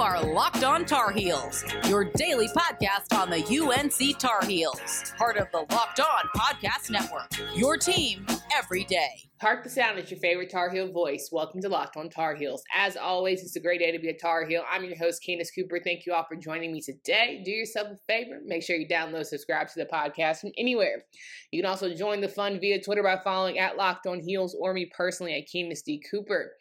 are Locked On Tar Heels, your daily podcast on the UNC Tar Heels, part of the Locked On Podcast Network. Your team every day. Hark the sound, it's your favorite Tar Heel voice. Welcome to Locked On Tar Heels. As always, it's a great day to be a Tar Heel. I'm your host, Candace Cooper. Thank you all for joining me today. Do yourself a favor. Make sure you download, subscribe to the podcast from anywhere. You can also join the fun via Twitter by following at Locked On Heels or me personally at Candace D. Cooper.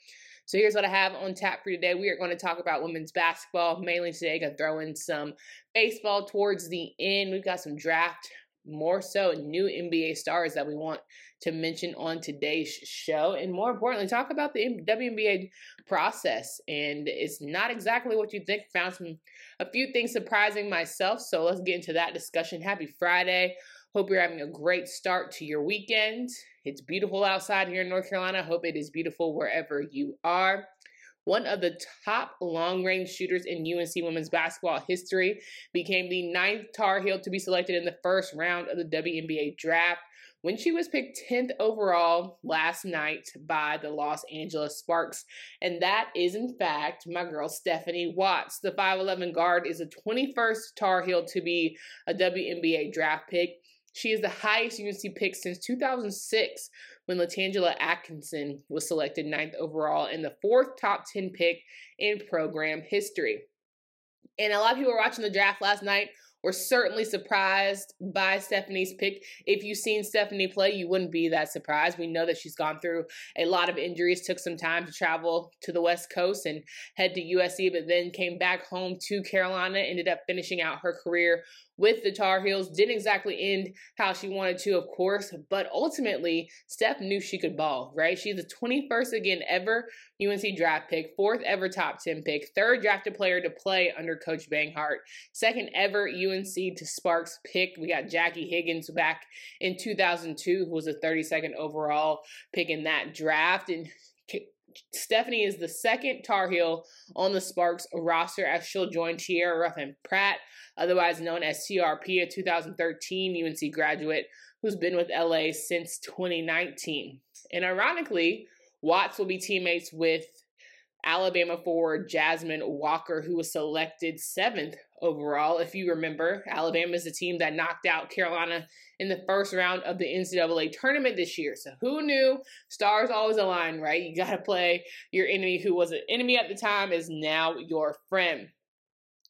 So here's what I have on tap for today. We are going to talk about women's basketball mainly today. Gonna throw in some baseball towards the end. We've got some draft, more so new NBA stars that we want to mention on today's show, and more importantly, talk about the WNBA process. And it's not exactly what you think. Found some a few things surprising myself. So let's get into that discussion. Happy Friday. Hope you're having a great start to your weekend. It's beautiful outside here in North Carolina. Hope it is beautiful wherever you are. One of the top long range shooters in UNC women's basketball history became the ninth Tar Heel to be selected in the first round of the WNBA draft when she was picked 10th overall last night by the Los Angeles Sparks. And that is, in fact, my girl Stephanie Watts. The 5'11 guard is the 21st Tar Heel to be a WNBA draft pick. She is the highest UNC pick since 2006 when Latangela Atkinson was selected ninth overall and the fourth top 10 pick in program history. And a lot of people were watching the draft last night were certainly surprised by Stephanie's pick. If you've seen Stephanie play, you wouldn't be that surprised. We know that she's gone through a lot of injuries, took some time to travel to the West Coast and head to USC, but then came back home to Carolina, ended up finishing out her career with the Tar Heels. Didn't exactly end how she wanted to, of course, but ultimately, Steph knew she could ball, right? She's the 21st again ever UNC draft pick, fourth ever top 10 pick, third drafted player to play under Coach Banghart, second ever UNC to Sparks pick. We got Jackie Higgins back in 2002, who was a 32nd overall pick in that draft. And Stephanie is the second Tar Heel on the Sparks roster as she'll join Tierra Ruffin Pratt, otherwise known as TRP, a 2013 UNC graduate who's been with LA since 2019. And ironically, Watts will be teammates with Alabama forward Jasmine Walker, who was selected seventh overall. If you remember, Alabama is the team that knocked out Carolina in the first round of the NCAA tournament this year. So who knew? Stars always align, right? You got to play your enemy who was an enemy at the time is now your friend.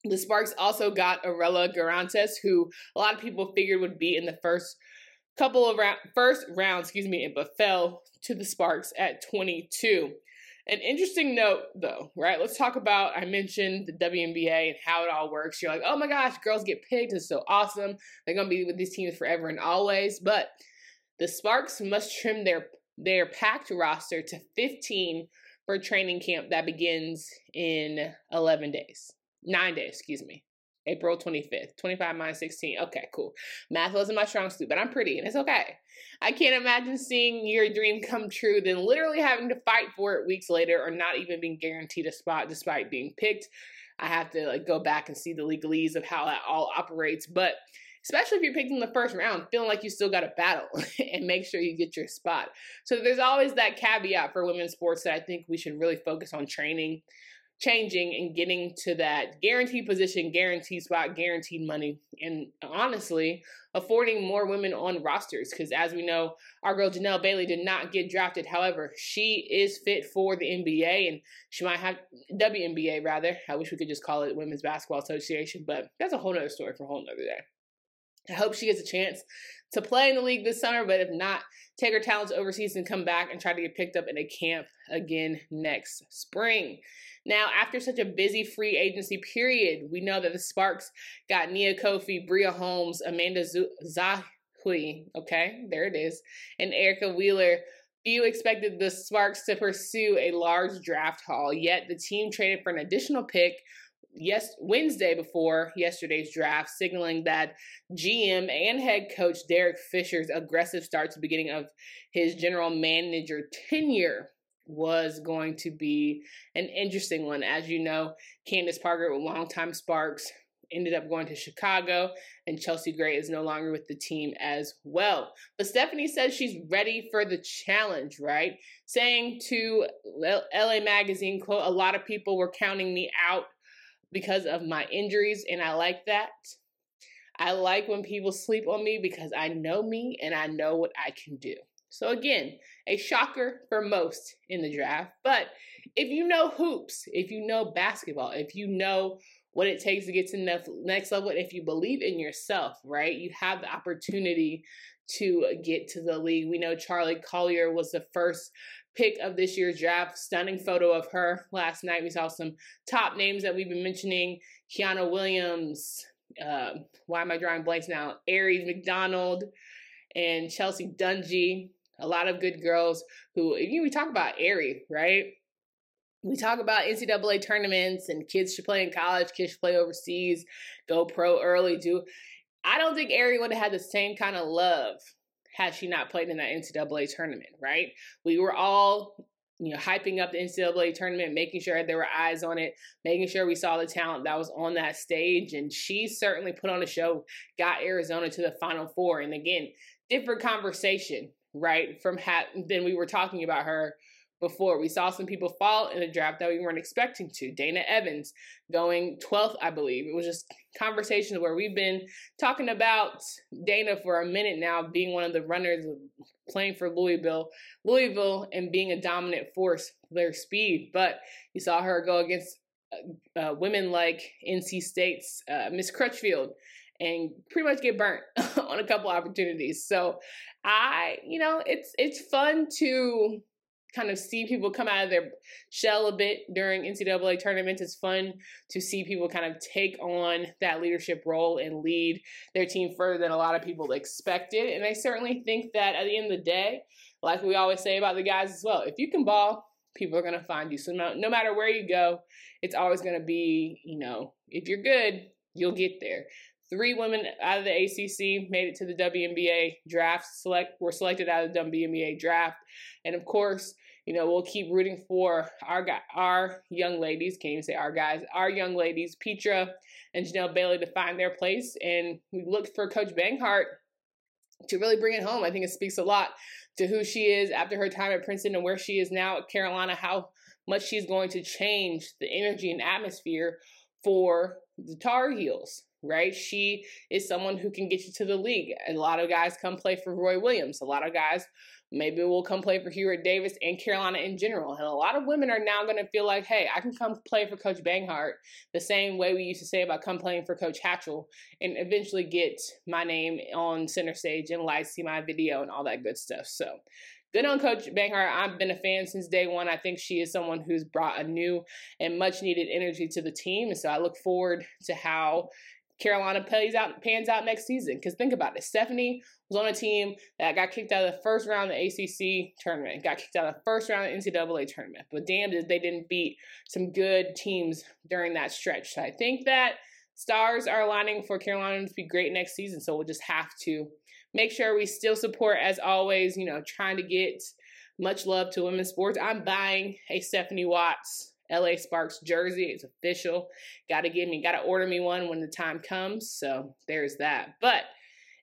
The Sparks also got Arella Guirantes, who a lot of people figured would be in the first couple of round, first round, excuse me, but fell to the Sparks at 22. An interesting note, though, right? Let's talk about. I mentioned the WNBA and how it all works. You're like, oh my gosh, girls get picked. It's so awesome. They're gonna be with these teams forever and always. But the Sparks must trim their their packed roster to 15 for training camp that begins in 11 days, nine days, excuse me. April 25th. 25 minus 16. Okay, cool. Math wasn't my strong suit, but I'm pretty and it's okay. I can't imagine seeing your dream come true, then literally having to fight for it weeks later or not even being guaranteed a spot despite being picked. I have to like go back and see the legalese of how that all operates. But especially if you're picking the first round, feeling like you still got to battle and make sure you get your spot. So there's always that caveat for women's sports that I think we should really focus on training changing and getting to that guaranteed position, guaranteed spot, guaranteed money, and honestly, affording more women on rosters. Because as we know, our girl Janelle Bailey did not get drafted. However, she is fit for the NBA and she might have WNBA rather. I wish we could just call it Women's Basketball Association, but that's a whole nother story for a whole nother day. I hope she gets a chance to play in the league this summer, but if not, take her talents overseas and come back and try to get picked up in a camp again next spring. Now, after such a busy free agency period, we know that the Sparks got Nia Coffey, Bria Holmes, Amanda Zahui, okay, there it is, and Erica Wheeler. Few expected the Sparks to pursue a large draft haul, yet the team traded for an additional pick yes Wednesday before yesterday's draft, signaling that GM and head coach Derek Fisher's aggressive start to the beginning of his general manager tenure was going to be an interesting one. As you know, Candace Parker, with longtime Sparks, ended up going to Chicago, and Chelsea Gray is no longer with the team as well. But Stephanie says she's ready for the challenge, right? Saying to LA Magazine, quote, a lot of people were counting me out because of my injuries, and I like that. I like when people sleep on me because I know me and I know what I can do. So, again, a shocker for most in the draft. But if you know hoops, if you know basketball, if you know what it takes to get to the next level, if you believe in yourself, right, you have the opportunity to get to the league. We know Charli Collier was the first pick of this year's draft. Stunning photo of her last night. We saw some top names that we've been mentioning Kiana Williams. Uh, why am I drawing blanks now? Aari McDonald and Chelsea Dungee. A lot of good girls who, you we talk about Aari, right? We talk about NCAA tournaments and kids should play in college, kids should play overseas, go pro early. Do I don't think Aari would have had the same kind of love had she not played in that NCAA tournament, right? We were all, you know, hyping up the NCAA tournament, making sure there were eyes on it, making sure we saw the talent that was on that stage. And she certainly put on a show, got Arizona to the Final Four. And again, different conversation, right, from ha- than we were talking about her before. We saw some people fall in a draft that we weren't expecting to. Dana Evans going 12th, I believe. It was just conversations where we've been talking about Dana for a minute now, being one of the runners playing for Louisville, Louisville, and being a dominant force, their speed. But you saw her go against uh, uh, women like NC State's uh, Miss Crutchfield and pretty much get burnt on a couple opportunities. So I, you know, it's it's fun to kind of see people come out of their shell a bit during NCAA tournaments. It's fun to see people kind of take on that leadership role and lead their team further than a lot of people expected. And I certainly think that at the end of the day, like we always say about the guys as well, if you can ball, people are going to find you. So no, no matter where you go, it's always going to be, you know, if you're good, you'll get there. Three women out of the ACC made it to the WNBA draft. Select were selected out of the WNBA draft, and of course, you know we'll keep rooting for our our young ladies. Can't even say our guys, our young ladies, Petra and Janelle Bailey, to find their place. And we look for Coach Banghart to really bring it home. I think it speaks a lot to who she is after her time at Princeton and where she is now at Carolina. How much she's going to change the energy and atmosphere for the Tar Heels right? She is someone who can get you to the league. A lot of guys come play for Roy Williams. A lot of guys maybe will come play for Hubert Davis and Carolina in general. And a lot of women are now going to feel like, hey, I can come play for Coach Banghart the same way we used to say about come playing for Coach Hatchell and eventually get my name on center stage and lights, see my video and all that good stuff. So good on Coach Banghart. I've been a fan since day one. I think she is someone who's brought a new and much needed energy to the team. And so I look forward to how Carolina out pans out next season. Because think about it, Stephanie was on a team that got kicked out of the first round of the ACC tournament, got kicked out of the first round of the NCAA tournament. But damn, did they didn't beat some good teams during that stretch. So I think that stars are aligning for Carolina to be great next season. So we'll just have to make sure we still support, as always. You know, trying to get much love to women's sports. I'm buying a Stephanie Watts LA Sparks jersey. It's official. Got to give me, got to order me one when the time comes. So there's that. But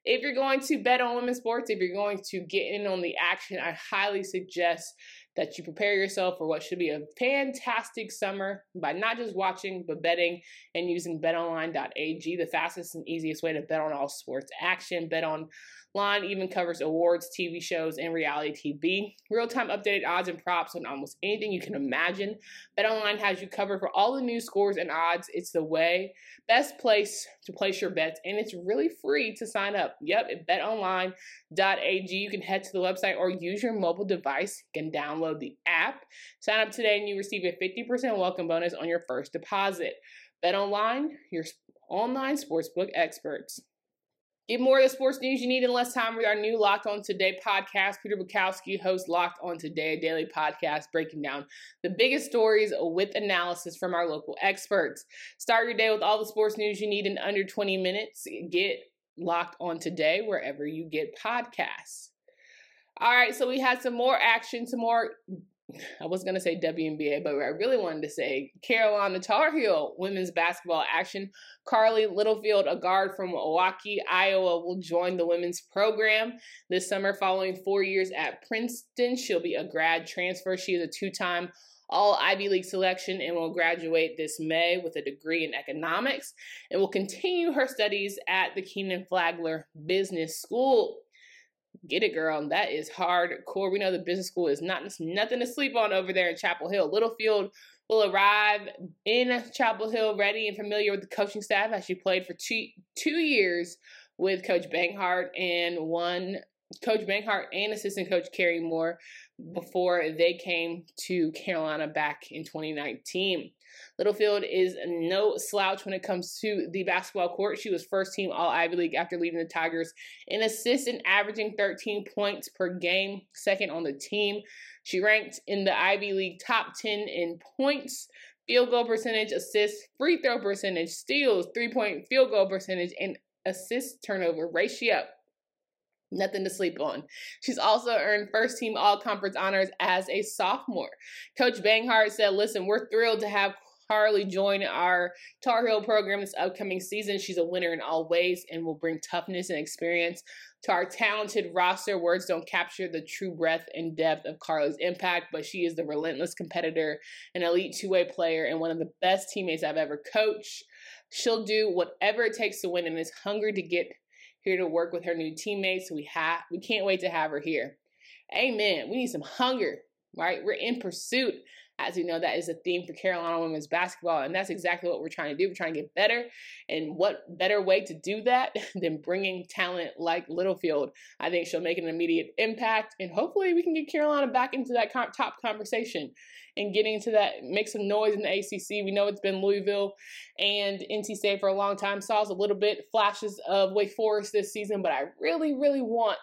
if you're going to bet on women's sports, if you're going to get in on the action, I highly suggest that you prepare yourself for what should be a fantastic summer by not just watching, but betting and using betonline.ag, the fastest and easiest way to bet on all sports action. Betonline even covers awards, TV shows, and reality TV. Real time updated odds and props on almost anything you can imagine. BetOnline has you covered for all the new scores and odds. It's the way, best place to place your bets, and it's really free to sign up. Yep, at betonline.ag. You can head to the website or use your mobile device. Can download the app. Sign up today, and you receive a 50% welcome bonus on your first deposit. Bet online, your online sportsbook experts. Get more of the sports news you need in less time with our new Locked On Today podcast. Peter Bukowski hosts Locked On Today, a daily podcast breaking down the biggest stories with analysis from our local experts. Start your day with all the sports news you need in under 20 minutes. Get Locked On Today wherever you get podcasts. All right, so we had some more action, some more I was going to say WNBA, but I really wanted to say Carolina Tar Heel women's basketball action. Carly Littlefield, a guard from Milwaukee, Iowa, will join the women's program this summer following four years at Princeton. She'll be a grad transfer. She is a two time all Ivy League selection and will graduate this May with a degree in economics and will continue her studies at the Kenan Flagler Business School. Get it, girl. That is hardcore. We know the business school is not nothing to sleep on over there in Chapel Hill. Littlefield will arrive in Chapel Hill ready and familiar with the coaching staff as she played for two, two years with Coach Banghart and one Coach Banghart and assistant coach Carrie Moore before they came to Carolina back in 2019. Littlefield is no slouch when it comes to the basketball court. She was first team All Ivy League after leading the Tigers in assists and averaging 13 points per game, second on the team. She ranked in the Ivy League top 10 in points, field goal percentage, assists, free throw percentage, steals, three point field goal percentage, and assist turnover ratio. Nothing to sleep on. She's also earned first team all conference honors as a sophomore. Coach Banghart said, Listen, we're thrilled to have Carly join our Tar Heel program this upcoming season. She's a winner in all ways and will bring toughness and experience to our talented roster. Words don't capture the true breadth and depth of Carly's impact, but she is the relentless competitor, an elite two way player, and one of the best teammates I've ever coached. She'll do whatever it takes to win and is hungry to get here to work with her new teammates. We have we can't wait to have her here. Amen. We need some hunger, right? We're in pursuit. As you know, that is a theme for Carolina women's basketball, and that's exactly what we're trying to do. We're trying to get better, and what better way to do that than bringing talent like Littlefield? I think she'll make an immediate impact, and hopefully, we can get Carolina back into that top conversation and getting to that, make some noise in the ACC. We know it's been Louisville and NC State for a long time. Saw a little bit flashes of Wake Forest this season, but I really, really want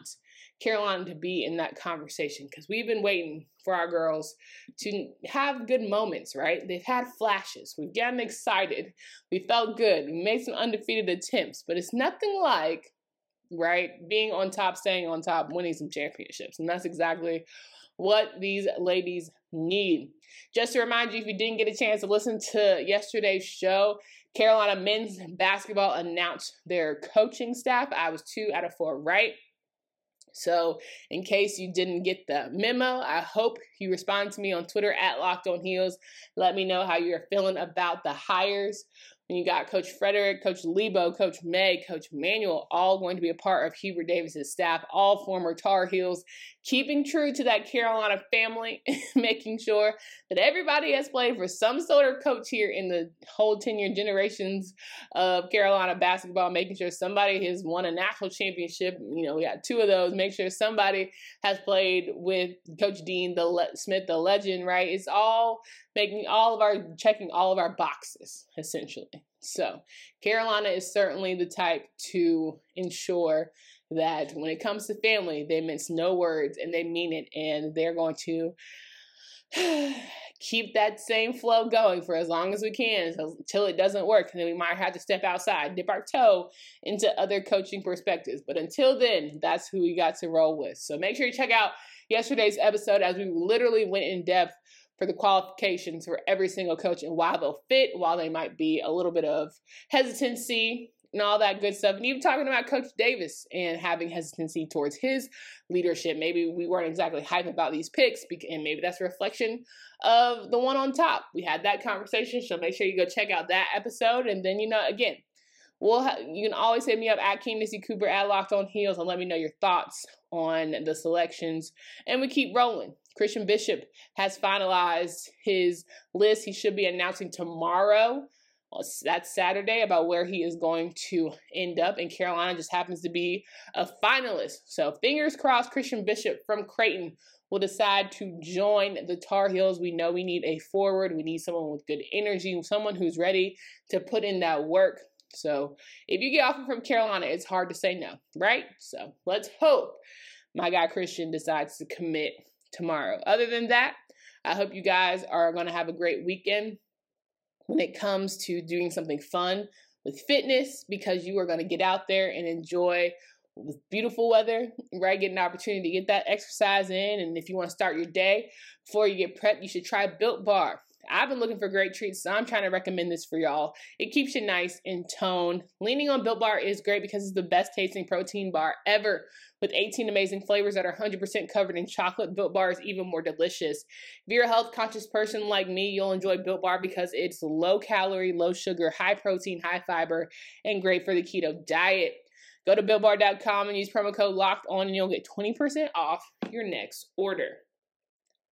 Carolina to be in that conversation because we've been waiting for our girls to have good moments, right? They've had flashes. We've gotten excited. We felt good. We made some undefeated attempts, but it's nothing like, right, being on top, staying on top, winning some championships. And that's exactly what these ladies need. Just to remind you, if you didn't get a chance to listen to yesterday's show, Carolina men's basketball announced their coaching staff. I was two out of four right. So, in case you didn't get the memo, I hope you respond to me on Twitter at Locked On Heels. Let me know how you're feeling about the hires. When you got Coach Frederick, Coach Lebo, Coach May, Coach Manuel, all going to be a part of Hubert Davis's staff, all former Tar Heels, keeping true to that Carolina family, making sure that everybody has played for some sort of coach here in the whole 10 year generations of Carolina basketball, making sure somebody has won a national championship. You know, we got two of those. Make sure somebody has played with Coach Dean the Le- Smith, the legend, right? It's all making all of our checking all of our boxes essentially. So, Carolina is certainly the type to ensure that when it comes to family, they mince no words and they mean it, and they're going to keep that same flow going for as long as we can until it doesn't work. And then we might have to step outside, dip our toe into other coaching perspectives. But until then, that's who we got to roll with. So make sure you check out yesterday's episode as we literally went in depth for the qualifications for every single coach and why they'll fit, while they might be a little bit of hesitancy and all that good stuff. And even talking about Coach Davis and having hesitancy towards his leadership. Maybe we weren't exactly hype about these picks, and maybe that's a reflection of the one on top. We had that conversation, so make sure you go check out that episode. And then, you know, again, we'll ha- you can always hit me up at Candace Cooper at Locked On Heels and let me know your thoughts on the selections. And we keep rolling. Christian Bishop has finalized his list. He should be announcing tomorrow. That's Saturday about where he is going to end up, and Carolina just happens to be a finalist. So, fingers crossed, Christian Bishop from Creighton will decide to join the Tar Heels. We know we need a forward, we need someone with good energy, someone who's ready to put in that work. So, if you get offered from Carolina, it's hard to say no, right? So, let's hope my guy Christian decides to commit tomorrow. Other than that, I hope you guys are going to have a great weekend when it comes to doing something fun with fitness because you are going to get out there and enjoy with beautiful weather, right? Get an opportunity to get that exercise in. And if you want to start your day before you get prepped, you should try Built Bar. I've been looking for great treats, so I'm trying to recommend this for y'all. It keeps you nice and toned. Leaning on Built Bar is great because it's the best tasting protein bar ever. With 18 amazing flavors that are 100% covered in chocolate, Built Bar is even more delicious. If you're a health conscious person like me, you'll enjoy Built Bar because it's low calorie, low sugar, high protein, high fiber, and great for the keto diet. Go to BuiltBar.com and use promo code LOCKED ON and you'll get 20% off your next order.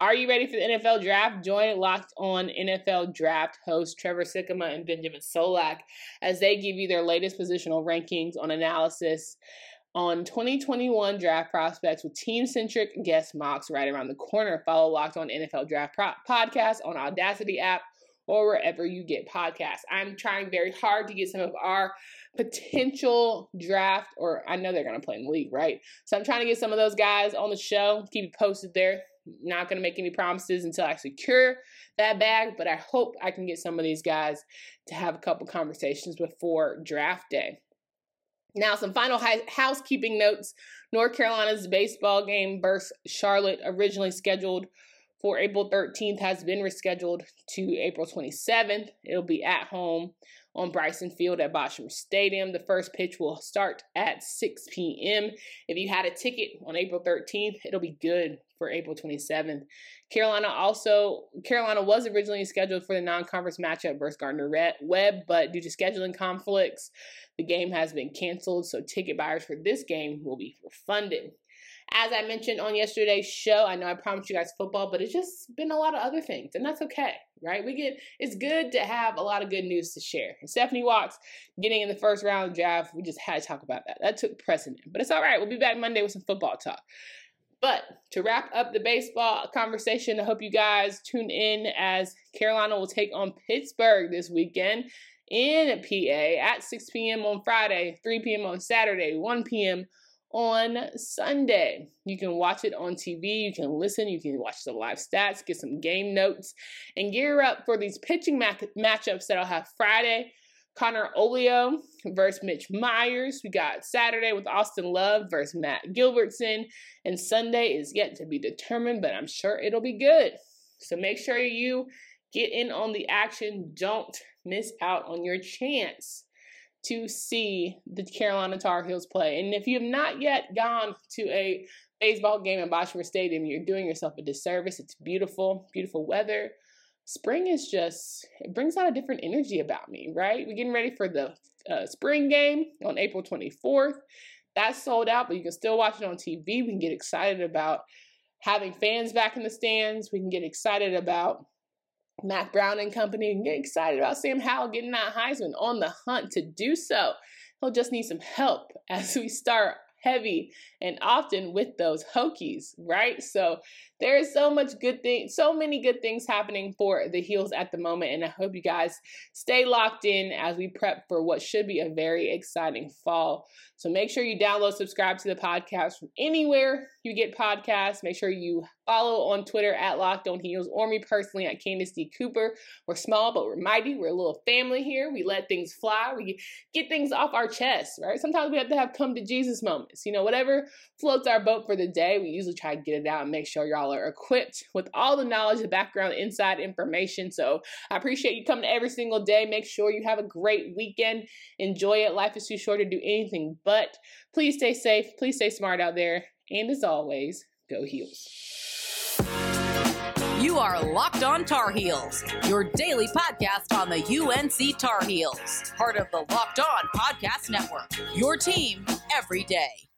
Are you ready for the NFL draft? Join Locked On NFL Draft host Trevor Sikkema and Benjamin Solak as they give you their latest positional rankings on analysis on 2021 draft prospects with team centric guest mocks right around the corner. Follow Locked On NFL Draft Pro- Podcast on Audacy app or wherever you get podcasts. I'm trying very hard to get some of our potential draft, or I know they're going to play in the league, right? So I'm trying to get some of those guys on the show. Keep you posted there not going to make any promises until I secure that bag, but I hope I can get some of these guys to have a couple conversations before draft day. Now, some final housekeeping notes. North Carolina's baseball game versus Charlotte, originally scheduled for April 13th, has been rescheduled to April 27th. It'll be at home on Bryson Field at Boshamer Stadium. The first pitch will start at 6 p.m. If you had a ticket on April 13th, it'll be good for April 27th. Carolina also Carolina was originally scheduled for the non-conference matchup versus Gardner Webb, but due to scheduling conflicts, the game has been canceled. So ticket buyers for this game will be refunded. As I mentioned on yesterday's show, I know I promised you guys football, but it's just been a lot of other things, and that's okay, right? We get it's good to have a lot of good news to share. And Stephanie Watts getting in the first round draft, we just had to talk about that. That took precedent, but it's all right. We'll be back Monday with some football talk. But to wrap up the baseball conversation, I hope you guys tune in as Carolina will take on Pittsburgh this weekend in PA at 6 p.m. on Friday, 3 p.m. on Saturday, 1 p.m on Sunday. You can watch it on TV, you can listen, you can watch the live stats, get some game notes, and gear up for these pitching matchups that I'll have Friday. Connor Olio versus Mitch Myers. We got Saturday with Austin Love versus Matt Gilbertson. And Sunday is yet to be determined, but I'm sure it'll be good. So make sure you get in on the action. Don't miss out on your chance to see the Carolina Tar Heels play. And if you have not yet gone to a baseball game at Boshamer Stadium, you're doing yourself a disservice. It's beautiful, beautiful weather. Spring is just, it brings out a different energy about me, right? We're getting ready for the uh, spring game on April 24th. That's sold out, but you can still watch it on TV. We can get excited about having fans back in the stands. We can get excited about Mack Brown and company and get excited about Sam Howell getting that Heisman on the hunt to do so. He'll just need some help as we start heavy and often with those Hokies, right? So there is so much good thing, so many good things happening for the Heels at the moment, and I hope you guys stay locked in as we prep for what should be a very exciting fall. So make sure you download, subscribe to the podcast from anywhere you get podcasts. Make sure you follow on Twitter at Locked On Heels or me personally at Candace D. Cooper. We're small, but we're mighty. We're a little family here. We let things fly. We get things off our chest, right? Sometimes we have to have come to Jesus moments. You know, whatever floats our boat for the day, we usually try to get it out and make sure y'all are equipped with all the knowledge, the background, inside information. So I appreciate you coming every single day. Make sure you have a great weekend. Enjoy it. Life is too short to do anything but. Please stay safe. Please stay smart out there. And as always, go heels. You are Locked On Tar Heels, your daily podcast on the UNC Tar Heels, part of the Locked On Podcast Network. Your team every day.